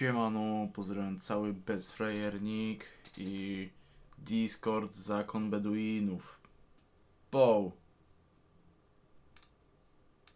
Siemano, pozdrawiam cały bezfrajernik i Discord Zakon Beduinów. Poł.